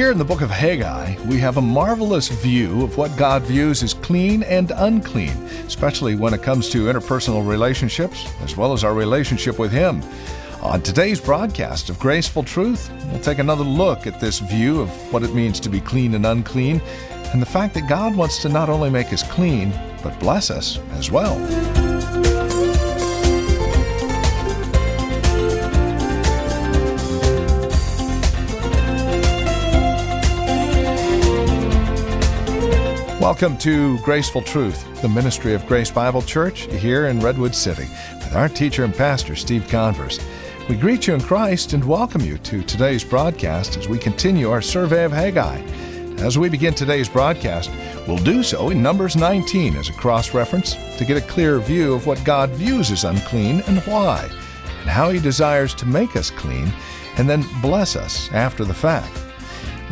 Here in the book of Haggai, we have a marvelous view of what God views as clean and unclean, especially when it comes to interpersonal relationships, as well as our relationship with Him. On today's broadcast of Graceful Truth, we'll take another look at this view of what it means to be clean and unclean, and the fact that God wants to not only make us clean, but bless us as well. Welcome to Graceful Truth, the ministry of Grace Bible Church here in Redwood City, with our teacher and pastor, Steve Converse. We greet you in Christ and welcome you to today's broadcast as we continue our survey of Haggai. As we begin today's broadcast, we'll do so in Numbers 19 as a cross reference to get a clear view of what God views as unclean and why, and how He desires to make us clean and then bless us after the fact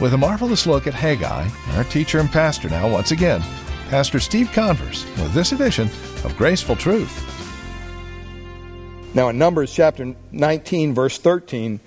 with a marvelous look at Haggai, our teacher and pastor now, once again, Pastor Steve Converse, with this edition of Graceful Truth. Now, in Numbers chapter 19, verse 13,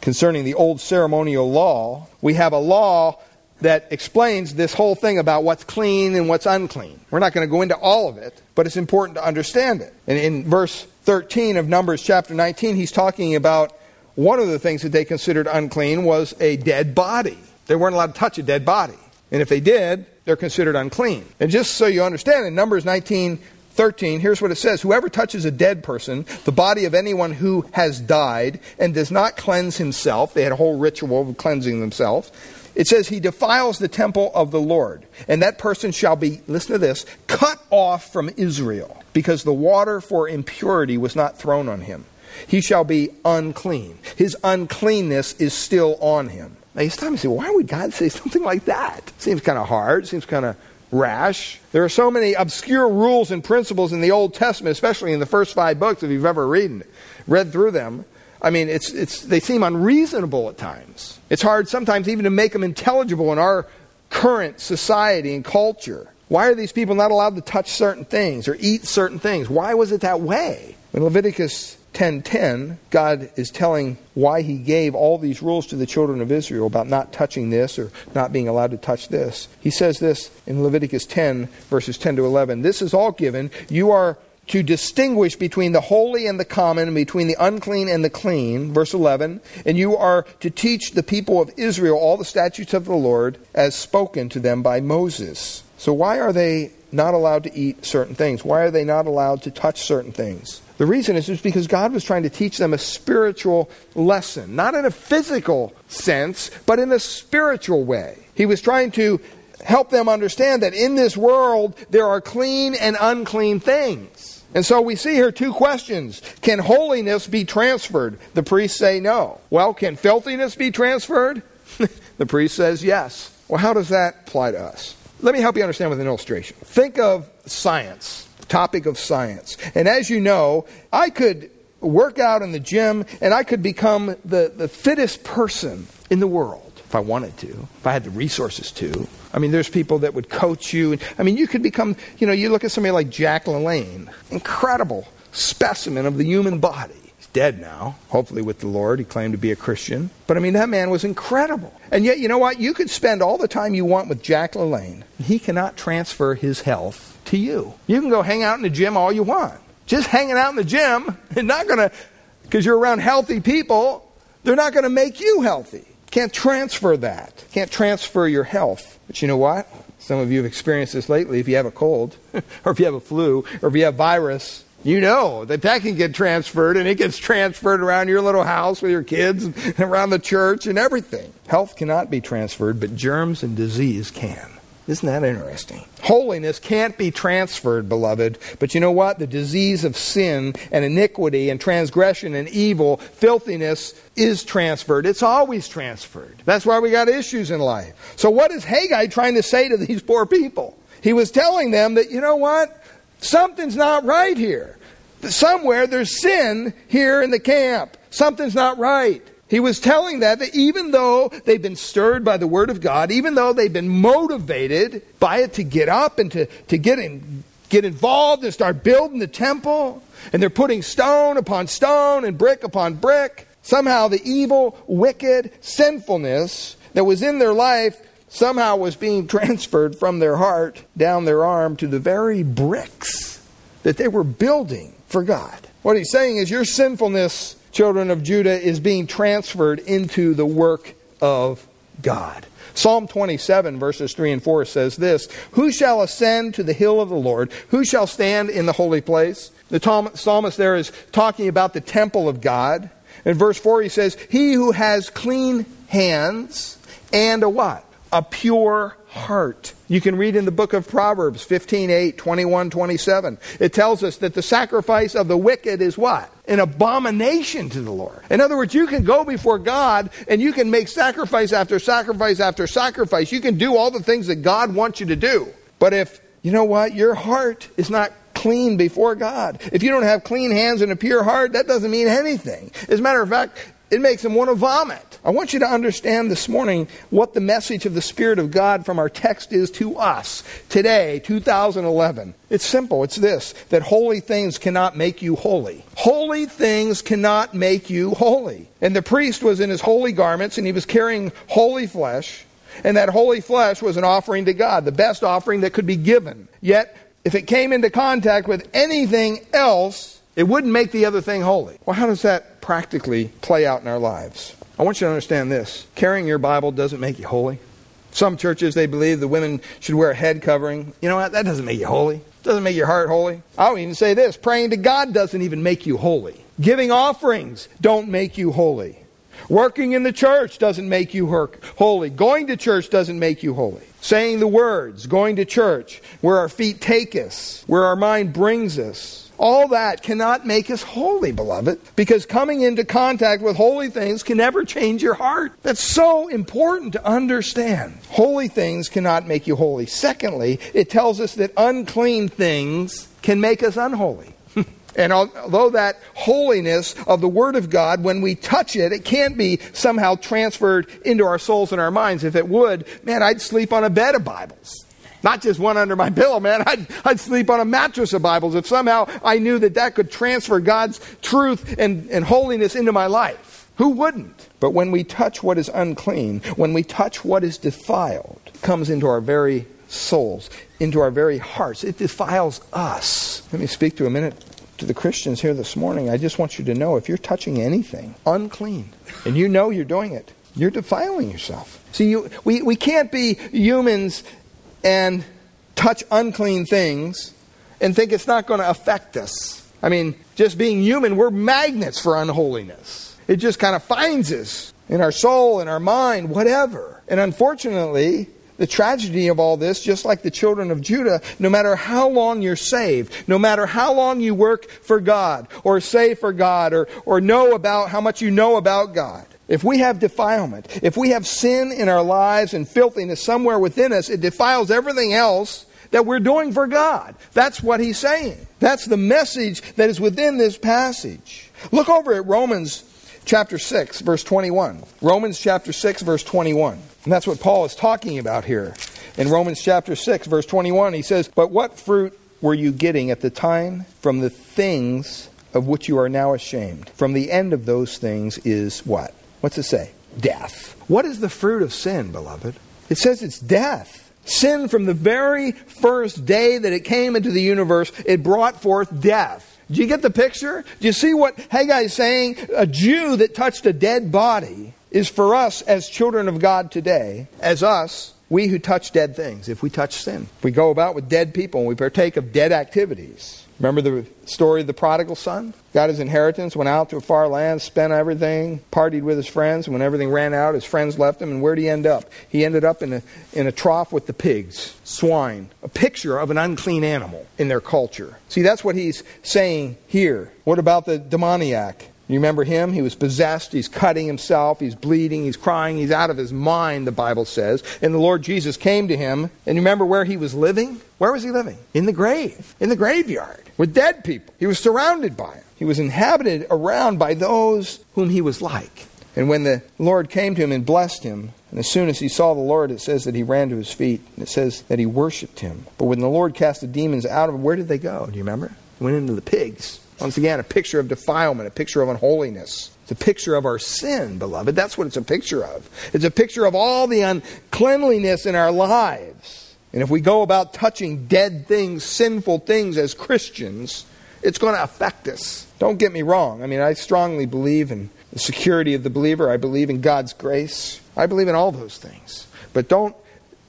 concerning the old ceremonial law, we have a law that explains this whole thing about what's clean and what's unclean. We're not going to go into all of it, but it's important to understand it. And in verse 13 of Numbers chapter 19, he's talking about one of the things that they considered unclean was a dead body. They weren't allowed to touch a dead body. And if they did, they're considered unclean. And just so you understand, in Numbers 19, 13, here's what it says Whoever touches a dead person, the body of anyone who has died, and does not cleanse himself, they had a whole ritual of cleansing themselves. It says he defiles the temple of the Lord, and that person shall be, listen to this, cut off from Israel, because the water for impurity was not thrown on him. He shall be unclean. His uncleanness is still on him. Now you stop and say, why would God say something like that? Seems kind of hard, seems kind of rash. There are so many obscure rules and principles in the Old Testament, especially in the first five books, if you've ever read, read through them. I mean, it's, it's, they seem unreasonable at times. It's hard sometimes even to make them intelligible in our current society and culture. Why are these people not allowed to touch certain things or eat certain things? Why was it that way? In Leviticus 10:10, God is telling why he gave all these rules to the children of Israel about not touching this or not being allowed to touch this. He says this in Leviticus 10 verses 10 to 11. This is all given. You are to distinguish between the holy and the common, between the unclean and the clean, verse 11, and you are to teach the people of Israel all the statutes of the Lord as spoken to them by Moses. So why are they not allowed to eat certain things? Why are they not allowed to touch certain things? The reason is just because God was trying to teach them a spiritual lesson, not in a physical sense, but in a spiritual way. He was trying to help them understand that in this world there are clean and unclean things. And so we see here two questions. Can holiness be transferred? The priests say no. Well, can filthiness be transferred? the priest says yes. Well, how does that apply to us? Let me help you understand with an illustration. Think of science topic of science. And as you know, I could work out in the gym and I could become the, the fittest person in the world if I wanted to, if I had the resources to. I mean, there's people that would coach you. I mean, you could become, you know, you look at somebody like Jack LaLanne, incredible specimen of the human body. He's dead now, hopefully with the Lord. He claimed to be a Christian. But I mean, that man was incredible. And yet, you know what? You could spend all the time you want with Jack LaLanne. He cannot transfer his health to you. You can go hang out in the gym all you want. Just hanging out in the gym is not going to, because you're around healthy people, they're not going to make you healthy. Can't transfer that. Can't transfer your health. But you know what? Some of you have experienced this lately. If you have a cold, or if you have a flu, or if you have virus, you know that that can get transferred, and it gets transferred around your little house with your kids, and around the church, and everything. Health cannot be transferred, but germs and disease can. Isn't that interesting? Holiness can't be transferred, beloved. But you know what? The disease of sin and iniquity and transgression and evil, filthiness, is transferred. It's always transferred. That's why we got issues in life. So, what is Haggai trying to say to these poor people? He was telling them that, you know what? Something's not right here. Somewhere there's sin here in the camp. Something's not right. He was telling that, that even though they've been stirred by the Word of God, even though they've been motivated by it to get up and to, to get, in, get involved and start building the temple, and they're putting stone upon stone and brick upon brick, somehow the evil, wicked sinfulness that was in their life somehow was being transferred from their heart down their arm to the very bricks that they were building for God. What he's saying is your sinfulness, children of Judah, is being transferred into the work of God. Psalm 27, verses 3 and 4 says this Who shall ascend to the hill of the Lord? Who shall stand in the holy place? The psalmist there is talking about the temple of God. In verse 4, he says, He who has clean hands and a what? A pure heart. You can read in the book of Proverbs 15, 8, 21, 27. It tells us that the sacrifice of the wicked is what? An abomination to the Lord. In other words, you can go before God and you can make sacrifice after sacrifice after sacrifice. You can do all the things that God wants you to do. But if, you know what, your heart is not clean before God. If you don't have clean hands and a pure heart, that doesn't mean anything. As a matter of fact, it makes them want to vomit. I want you to understand this morning what the message of the Spirit of God from our text is to us today, 2011. It's simple. It's this that holy things cannot make you holy. Holy things cannot make you holy. And the priest was in his holy garments and he was carrying holy flesh. And that holy flesh was an offering to God, the best offering that could be given. Yet, if it came into contact with anything else, it wouldn't make the other thing holy. Well, how does that practically play out in our lives. I want you to understand this carrying your Bible doesn't make you holy. Some churches, they believe the women should wear a head covering. You know what? That doesn't make you holy. Doesn't make your heart holy. I'll even say this praying to God doesn't even make you holy. Giving offerings don't make you holy. Working in the church doesn't make you holy. Going to church doesn't make you holy. Saying the words, going to church, where our feet take us, where our mind brings us, all that cannot make us holy, beloved, because coming into contact with holy things can never change your heart. That's so important to understand. Holy things cannot make you holy. Secondly, it tells us that unclean things can make us unholy. And although that holiness of the Word of God, when we touch it, it can't be somehow transferred into our souls and our minds. If it would, man, I'd sleep on a bed of Bibles. Not just one under my pillow, man. I'd, I'd sleep on a mattress of Bibles if somehow I knew that that could transfer God's truth and, and holiness into my life. Who wouldn't? But when we touch what is unclean, when we touch what is defiled, comes into our very souls, into our very hearts. It defiles us. Let me speak to a minute to the Christians here this morning. I just want you to know if you're touching anything unclean and you know you're doing it, you're defiling yourself. See, you, we, we can't be humans and touch unclean things and think it's not going to affect us. I mean, just being human, we're magnets for unholiness. It just kind of finds us in our soul, in our mind, whatever. And unfortunately, the tragedy of all this, just like the children of Judah, no matter how long you're saved, no matter how long you work for God, or say for God, or, or know about how much you know about God, if we have defilement, if we have sin in our lives and filthiness somewhere within us, it defiles everything else that we're doing for God. That's what he's saying. That's the message that is within this passage. Look over at Romans chapter 6, verse 21. Romans chapter 6, verse 21. And that's what Paul is talking about here. In Romans chapter 6, verse 21, he says, But what fruit were you getting at the time from the things of which you are now ashamed? From the end of those things is what? What's it say? Death. What is the fruit of sin, beloved? It says it's death. Sin, from the very first day that it came into the universe, it brought forth death. Do you get the picture? Do you see what Haggai is saying? A Jew that touched a dead body is for us as children of God today, as us, we who touch dead things, if we touch sin. We go about with dead people and we partake of dead activities. Remember the story of the prodigal son? Got his inheritance, went out to a far land, spent everything, partied with his friends. And when everything ran out, his friends left him, and where'd he end up? He ended up in a, in a trough with the pigs, swine, a picture of an unclean animal in their culture. See, that's what he's saying here. What about the demoniac? You remember him? He was possessed. He's cutting himself. He's bleeding. He's crying. He's out of his mind, the Bible says. And the Lord Jesus came to him. And you remember where he was living? Where was he living? In the grave, in the graveyard, with dead people. He was surrounded by them. He was inhabited around by those whom he was like. And when the Lord came to him and blessed him, and as soon as he saw the Lord, it says that he ran to his feet. And it says that he worshiped him. But when the Lord cast the demons out of him, where did they go? Do you remember? Went into the pigs. Once again, a picture of defilement, a picture of unholiness. It's a picture of our sin, beloved. That's what it's a picture of. It's a picture of all the uncleanliness in our lives. And if we go about touching dead things, sinful things as Christians, it's going to affect us. Don't get me wrong. I mean, I strongly believe in the security of the believer. I believe in God's grace. I believe in all those things. But don't,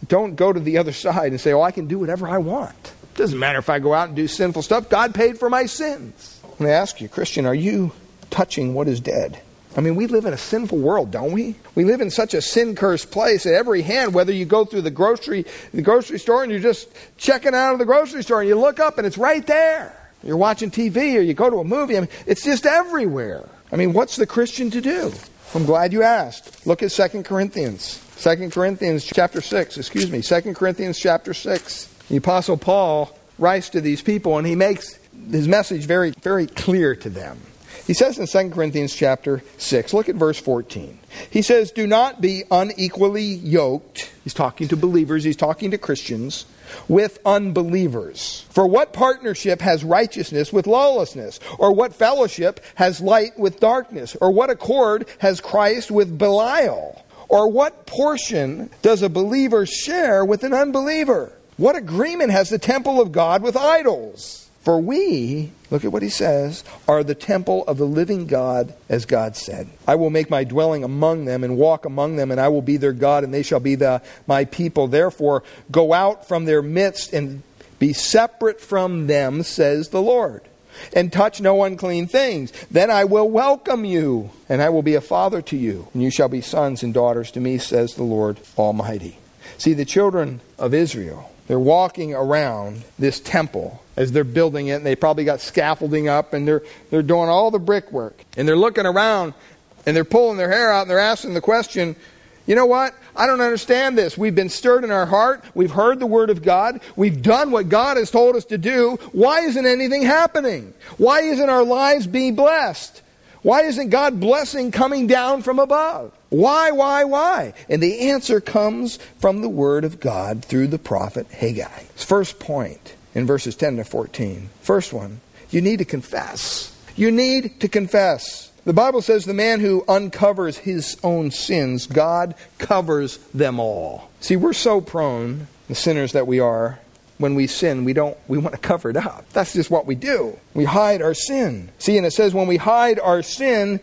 don't go to the other side and say, oh, I can do whatever I want. It doesn't matter if I go out and do sinful stuff. God paid for my sins. Let me ask you, Christian, are you touching what is dead. I mean, we live in a sinful world, don't we? We live in such a sin cursed place at every hand, whether you go through the grocery, the grocery store and you're just checking out of the grocery store and you look up and it's right there. You're watching TV or you go to a movie. I mean, it's just everywhere. I mean, what's the Christian to do? I'm glad you asked. Look at 2 Corinthians. 2 Corinthians chapter 6, excuse me, 2 Corinthians chapter 6. The Apostle Paul writes to these people and he makes his message very, very clear to them. He says in 2 Corinthians chapter 6, look at verse 14. He says, Do not be unequally yoked. He's talking to believers, he's talking to Christians, with unbelievers. For what partnership has righteousness with lawlessness? Or what fellowship has light with darkness? Or what accord has Christ with Belial? Or what portion does a believer share with an unbeliever? What agreement has the temple of God with idols? For we, look at what he says, are the temple of the living God, as God said. I will make my dwelling among them and walk among them, and I will be their God, and they shall be the, my people. Therefore, go out from their midst and be separate from them, says the Lord. And touch no unclean things. Then I will welcome you, and I will be a father to you, and you shall be sons and daughters to me, says the Lord Almighty. See, the children of Israel, they're walking around this temple as they're building it, and they probably got scaffolding up, and they're, they're doing all the brickwork. And they're looking around, and they're pulling their hair out, and they're asking the question, you know what? I don't understand this. We've been stirred in our heart. We've heard the Word of God. We've done what God has told us to do. Why isn't anything happening? Why isn't our lives being blessed? Why isn't God blessing coming down from above? Why, why, why? And the answer comes from the Word of God through the prophet Haggai. First point in verses 10 to 14. First one, you need to confess. You need to confess. The Bible says the man who uncovers his own sins, God covers them all. See, we're so prone, the sinners that we are, when we sin, we don't we want to cover it up. That's just what we do. We hide our sin. See, and it says when we hide our sin,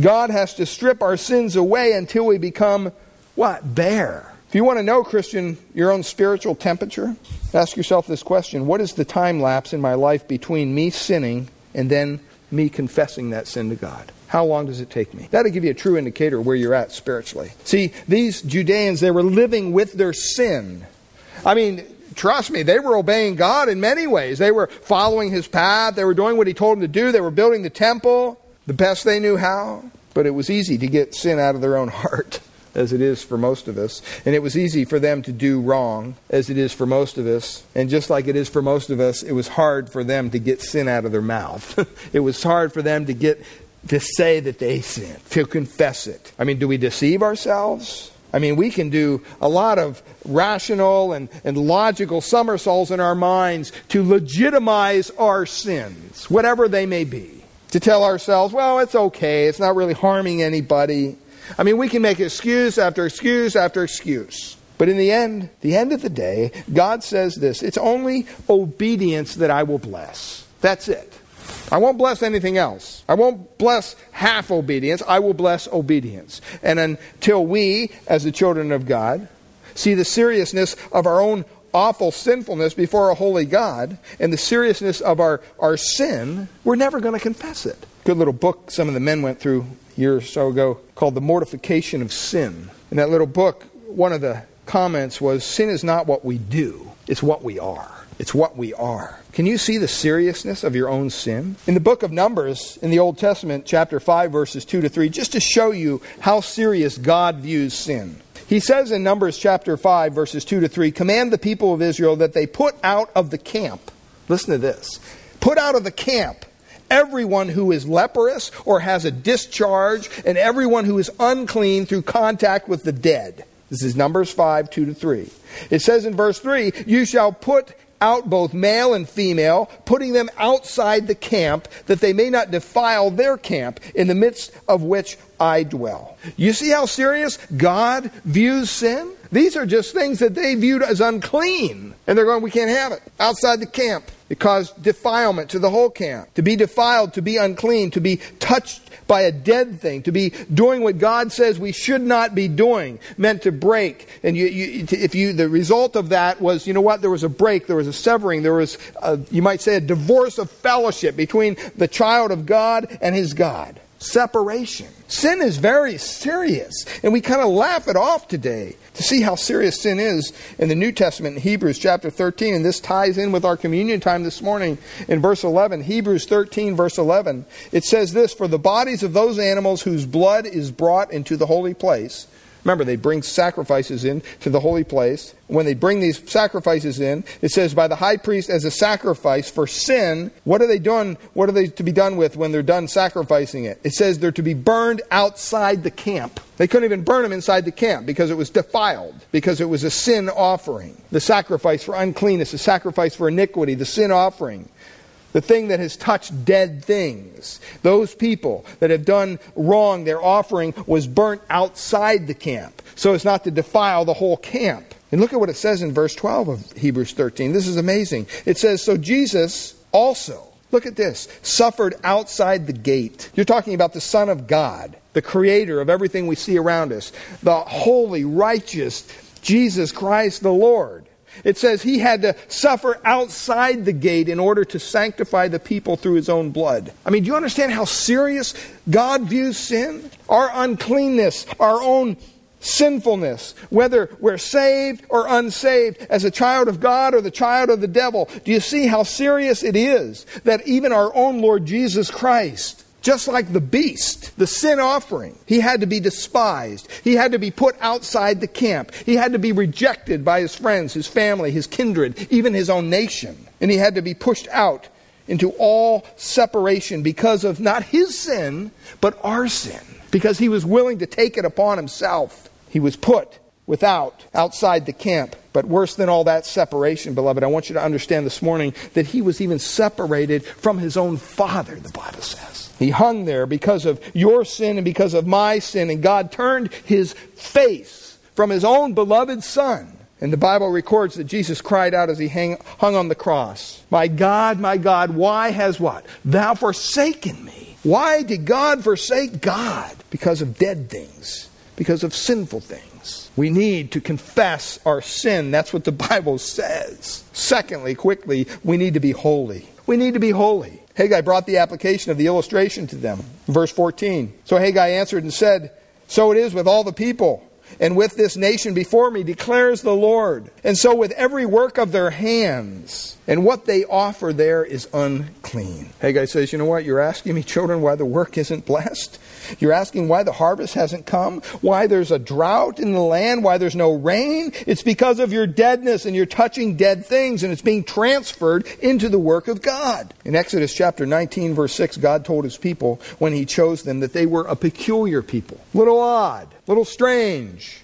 God has to strip our sins away until we become what? Bare. If you want to know, Christian, your own spiritual temperature, ask yourself this question What is the time lapse in my life between me sinning and then me confessing that sin to God? How long does it take me? That'll give you a true indicator where you're at spiritually. See, these Judeans, they were living with their sin. I mean, trust me, they were obeying God in many ways. They were following His path, they were doing what He told them to do, they were building the temple the best they knew how. But it was easy to get sin out of their own heart as it is for most of us. And it was easy for them to do wrong, as it is for most of us. And just like it is for most of us, it was hard for them to get sin out of their mouth. it was hard for them to get to say that they sinned, to confess it. I mean, do we deceive ourselves? I mean, we can do a lot of rational and, and logical somersaults in our minds to legitimize our sins, whatever they may be. To tell ourselves, well, it's okay, it's not really harming anybody. I mean, we can make excuse after excuse after excuse. But in the end, the end of the day, God says this it's only obedience that I will bless. That's it. I won't bless anything else. I won't bless half obedience. I will bless obedience. And until we, as the children of God, see the seriousness of our own awful sinfulness before a holy God and the seriousness of our, our sin, we're never going to confess it. Good little book some of the men went through years or so ago called The Mortification of Sin. In that little book, one of the comments was Sin is not what we do, it's what we are. It's what we are. Can you see the seriousness of your own sin? In the book of Numbers, in the Old Testament, chapter 5, verses 2 to 3, just to show you how serious God views sin. He says in Numbers chapter 5, verses 2 to 3, Command the people of Israel that they put out of the camp. Listen to this. Put out of the camp everyone who is leprous or has a discharge, and everyone who is unclean through contact with the dead. This is Numbers 5, 2 to 3. It says in verse 3, You shall put out both male and female, putting them outside the camp, that they may not defile their camp, in the midst of which I dwell. You see how serious God views sin? These are just things that they viewed as unclean. And they're going, we can't have it. Outside the camp. It caused defilement to the whole camp. To be defiled, to be unclean, to be touched by a dead thing, to be doing what God says we should not be doing, meant to break. And you, you, if you, the result of that was, you know what, there was a break, there was a severing, there was, a, you might say, a divorce of fellowship between the child of God and his God. Separation. Sin is very serious, and we kind of laugh it off today to see how serious sin is in the New Testament in Hebrews chapter 13. And this ties in with our communion time this morning in verse 11. Hebrews 13, verse 11. It says this For the bodies of those animals whose blood is brought into the holy place Remember, they bring sacrifices in to the holy place. When they bring these sacrifices in, it says, by the high priest as a sacrifice for sin. What are they doing? What are they to be done with when they're done sacrificing it? It says they're to be burned outside the camp. They couldn't even burn them inside the camp because it was defiled, because it was a sin offering. The sacrifice for uncleanness, the sacrifice for iniquity, the sin offering the thing that has touched dead things. Those people that have done wrong, their offering was burnt outside the camp, so as not to defile the whole camp. And look at what it says in verse 12 of Hebrews 13. This is amazing. It says, So Jesus also, look at this, suffered outside the gate. You're talking about the Son of God, the creator of everything we see around us, the holy, righteous Jesus Christ the Lord. It says he had to suffer outside the gate in order to sanctify the people through his own blood. I mean, do you understand how serious God views sin? Our uncleanness, our own sinfulness, whether we're saved or unsaved, as a child of God or the child of the devil. Do you see how serious it is that even our own Lord Jesus Christ just like the beast, the sin offering, he had to be despised. He had to be put outside the camp. He had to be rejected by his friends, his family, his kindred, even his own nation. And he had to be pushed out into all separation because of not his sin, but our sin. Because he was willing to take it upon himself. He was put without, outside the camp. But worse than all that separation, beloved, I want you to understand this morning that he was even separated from his own father, the Bible says. He hung there because of your sin and because of my sin, and God turned his face from his own beloved son. And the Bible records that Jesus cried out as he hang, hung on the cross, My God, my God, why has what? Thou forsaken me. Why did God forsake God? Because of dead things, because of sinful things. We need to confess our sin. That's what the Bible says. Secondly, quickly, we need to be holy. We need to be holy. Haggai brought the application of the illustration to them. Verse 14. So Haggai answered and said, So it is with all the people and with this nation before me, declares the Lord. And so with every work of their hands, and what they offer there is unclean. Haggai says, You know what? You're asking me, children, why the work isn't blessed? You're asking why the harvest hasn't come? Why there's a drought in the land? Why there's no rain? It's because of your deadness and you're touching dead things and it's being transferred into the work of God. In Exodus chapter 19, verse 6, God told his people when he chose them that they were a peculiar people, little odd, little strange.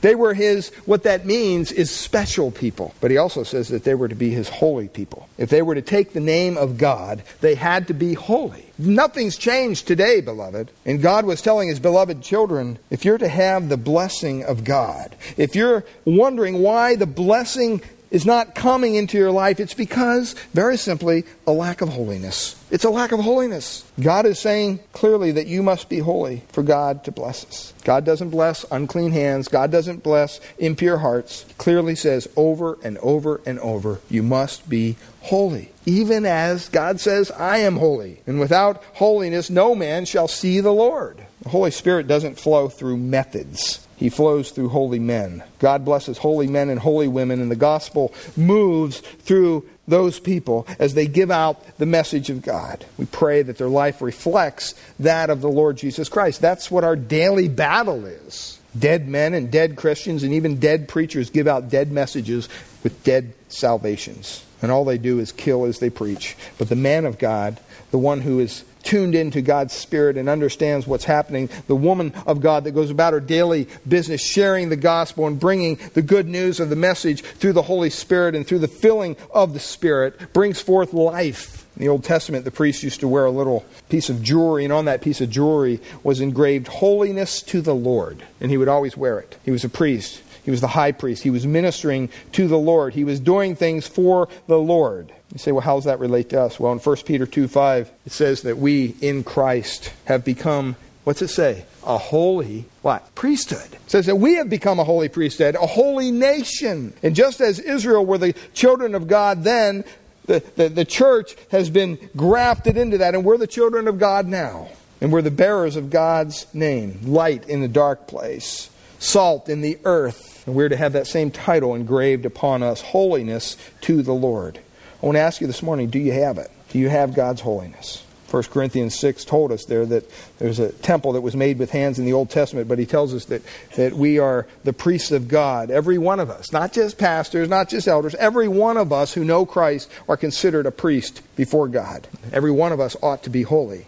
They were his, what that means is special people. But he also says that they were to be his holy people. If they were to take the name of God, they had to be holy. Nothing's changed today, beloved. And God was telling his beloved children if you're to have the blessing of God, if you're wondering why the blessing is not coming into your life, it's because, very simply, a lack of holiness. It's a lack of holiness. God is saying clearly that you must be holy for God to bless us. God doesn't bless unclean hands. God doesn't bless impure hearts. He clearly says over and over and over, you must be holy. Even as God says, I am holy. And without holiness, no man shall see the Lord. The Holy Spirit doesn't flow through methods. He flows through holy men. God blesses holy men and holy women, and the gospel moves through those people as they give out the message of God. We pray that their life reflects that of the Lord Jesus Christ. That's what our daily battle is. Dead men and dead Christians and even dead preachers give out dead messages with dead salvations. And all they do is kill as they preach. But the man of God, the one who is tuned into God's Spirit and understands what's happening. The woman of God that goes about her daily business, sharing the gospel and bringing the good news of the message through the Holy Spirit and through the filling of the Spirit, brings forth life. In the Old Testament, the priest used to wear a little piece of jewelry, and on that piece of jewelry was engraved holiness to the Lord. And he would always wear it. He was a priest. He was the high priest. He was ministering to the Lord. He was doing things for the Lord. You say, well, how does that relate to us? Well, in 1 Peter 2 5, it says that we in Christ have become, what's it say? A holy what? Priesthood. It says that we have become a holy priesthood, a holy nation. And just as Israel were the children of God then, the, the, the church has been grafted into that, and we're the children of God now. And we're the bearers of God's name, light in the dark place, salt in the earth and we're to have that same title engraved upon us holiness to the Lord. I want to ask you this morning do you have it? Do you have God's holiness? 1 Corinthians 6 told us there that there's a temple that was made with hands in the Old Testament, but he tells us that, that we are the priests of God. Every one of us, not just pastors, not just elders, every one of us who know Christ are considered a priest before God. Every one of us ought to be holy.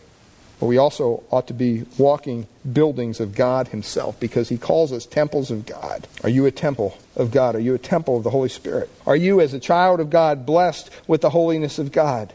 But we also ought to be walking buildings of God Himself because He calls us temples of God. Are you a temple of God? Are you a temple of the Holy Spirit? Are you, as a child of God, blessed with the holiness of God?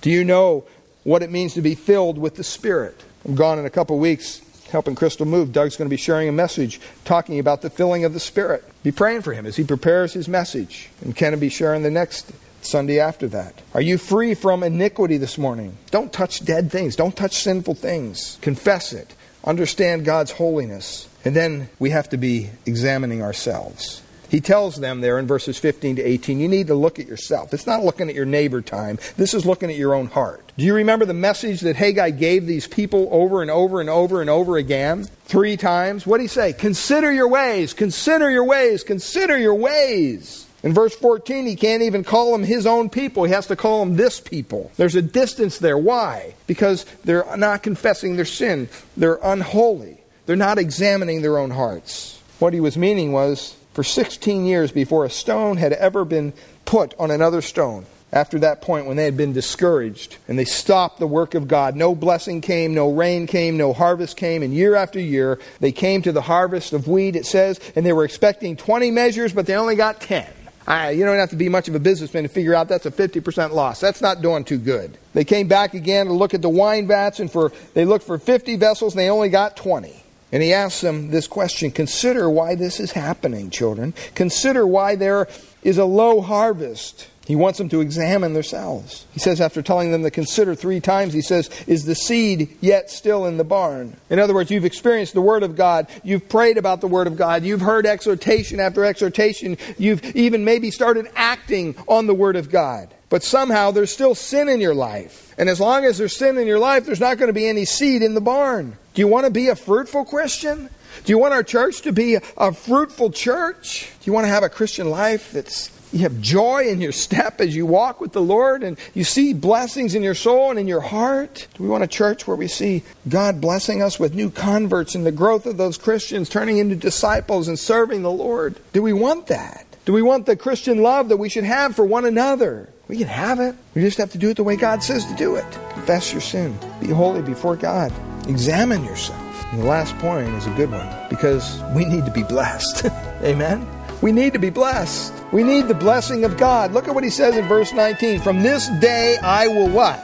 Do you know what it means to be filled with the Spirit? I'm gone in a couple weeks helping Crystal move. Doug's going to be sharing a message talking about the filling of the Spirit. Be praying for him as he prepares his message. And Ken will be sharing the next Sunday after that? Are you free from iniquity this morning? Don't touch dead things. Don't touch sinful things. Confess it. Understand God's holiness. And then we have to be examining ourselves. He tells them there in verses 15 to 18, you need to look at yourself. It's not looking at your neighbor time. This is looking at your own heart. Do you remember the message that Haggai gave these people over and over and over and over again? Three times. What did he say? Consider your ways, consider your ways, consider your ways. In verse 14, he can't even call them his own people. He has to call them this people. There's a distance there. Why? Because they're not confessing their sin. They're unholy. They're not examining their own hearts. What he was meaning was for 16 years before a stone had ever been put on another stone, after that point when they had been discouraged and they stopped the work of God. No blessing came, no rain came, no harvest came, and year after year they came to the harvest of wheat, it says, and they were expecting 20 measures, but they only got 10. I, you don't have to be much of a businessman to figure out that's a 50% loss. That's not doing too good. They came back again to look at the wine vats, and for they looked for 50 vessels, and they only got 20. And he asked them this question Consider why this is happening, children. Consider why there is a low harvest. He wants them to examine themselves. He says, after telling them to consider three times, he says, Is the seed yet still in the barn? In other words, you've experienced the Word of God. You've prayed about the Word of God. You've heard exhortation after exhortation. You've even maybe started acting on the Word of God. But somehow there's still sin in your life. And as long as there's sin in your life, there's not going to be any seed in the barn. Do you want to be a fruitful Christian? Do you want our church to be a fruitful church? Do you want to have a Christian life that's you have joy in your step as you walk with the Lord and you see blessings in your soul and in your heart? Do we want a church where we see God blessing us with new converts and the growth of those Christians turning into disciples and serving the Lord? Do we want that? Do we want the Christian love that we should have for one another? We can have it. We just have to do it the way God says to do it. Confess your sin. Be holy before God. Examine yourself. And the last point is a good one because we need to be blessed. Amen? We need to be blessed. We need the blessing of God. Look at what he says in verse 19. From this day I will what?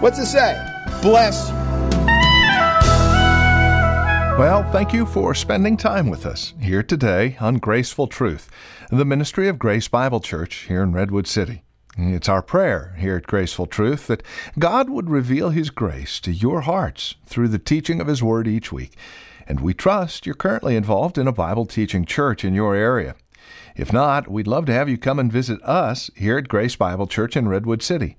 What's it say? Bless you. Well, thank you for spending time with us here today on Graceful Truth, the ministry of Grace Bible Church here in Redwood City. It's our prayer here at Graceful Truth that God would reveal His grace to your hearts through the teaching of His Word each week. And we trust you're currently involved in a Bible teaching church in your area. If not, we'd love to have you come and visit us here at Grace Bible Church in Redwood City.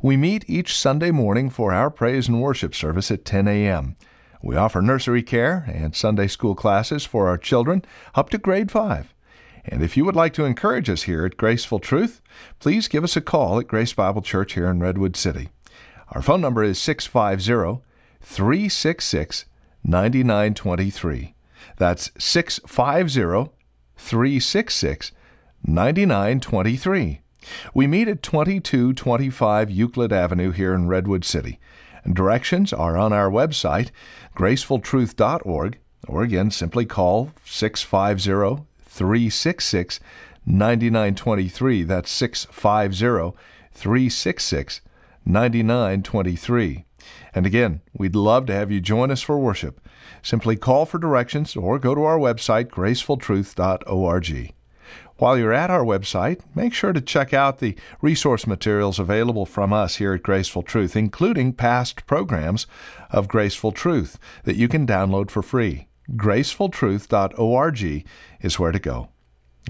We meet each Sunday morning for our praise and worship service at 10 a.m. We offer nursery care and Sunday school classes for our children up to grade 5. And if you would like to encourage us here at Graceful Truth, please give us a call at Grace Bible Church here in Redwood City. Our phone number is 650 366 9923. That's 650 366 9923. We meet at 2225 Euclid Avenue here in Redwood City. Directions are on our website, gracefultruth.org, or again, simply call 650 366 9923. That's 650 366 9923. And again, we'd love to have you join us for worship. Simply call for directions or go to our website, gracefultruth.org. While you're at our website, make sure to check out the resource materials available from us here at Graceful Truth, including past programs of Graceful Truth that you can download for free. gracefultruth.org is where to go.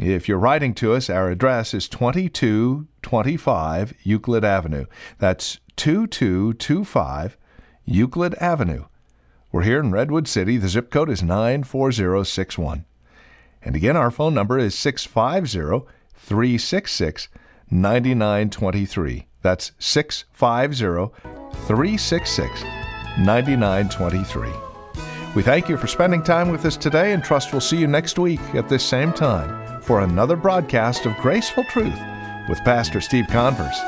If you're writing to us, our address is 2225 Euclid Avenue. That's 2225 Euclid Avenue. We're here in Redwood City. The zip code is 94061. And again, our phone number is 650 366 9923. That's 650 366 9923. We thank you for spending time with us today and trust we'll see you next week at this same time for another broadcast of Graceful Truth with Pastor Steve Converse.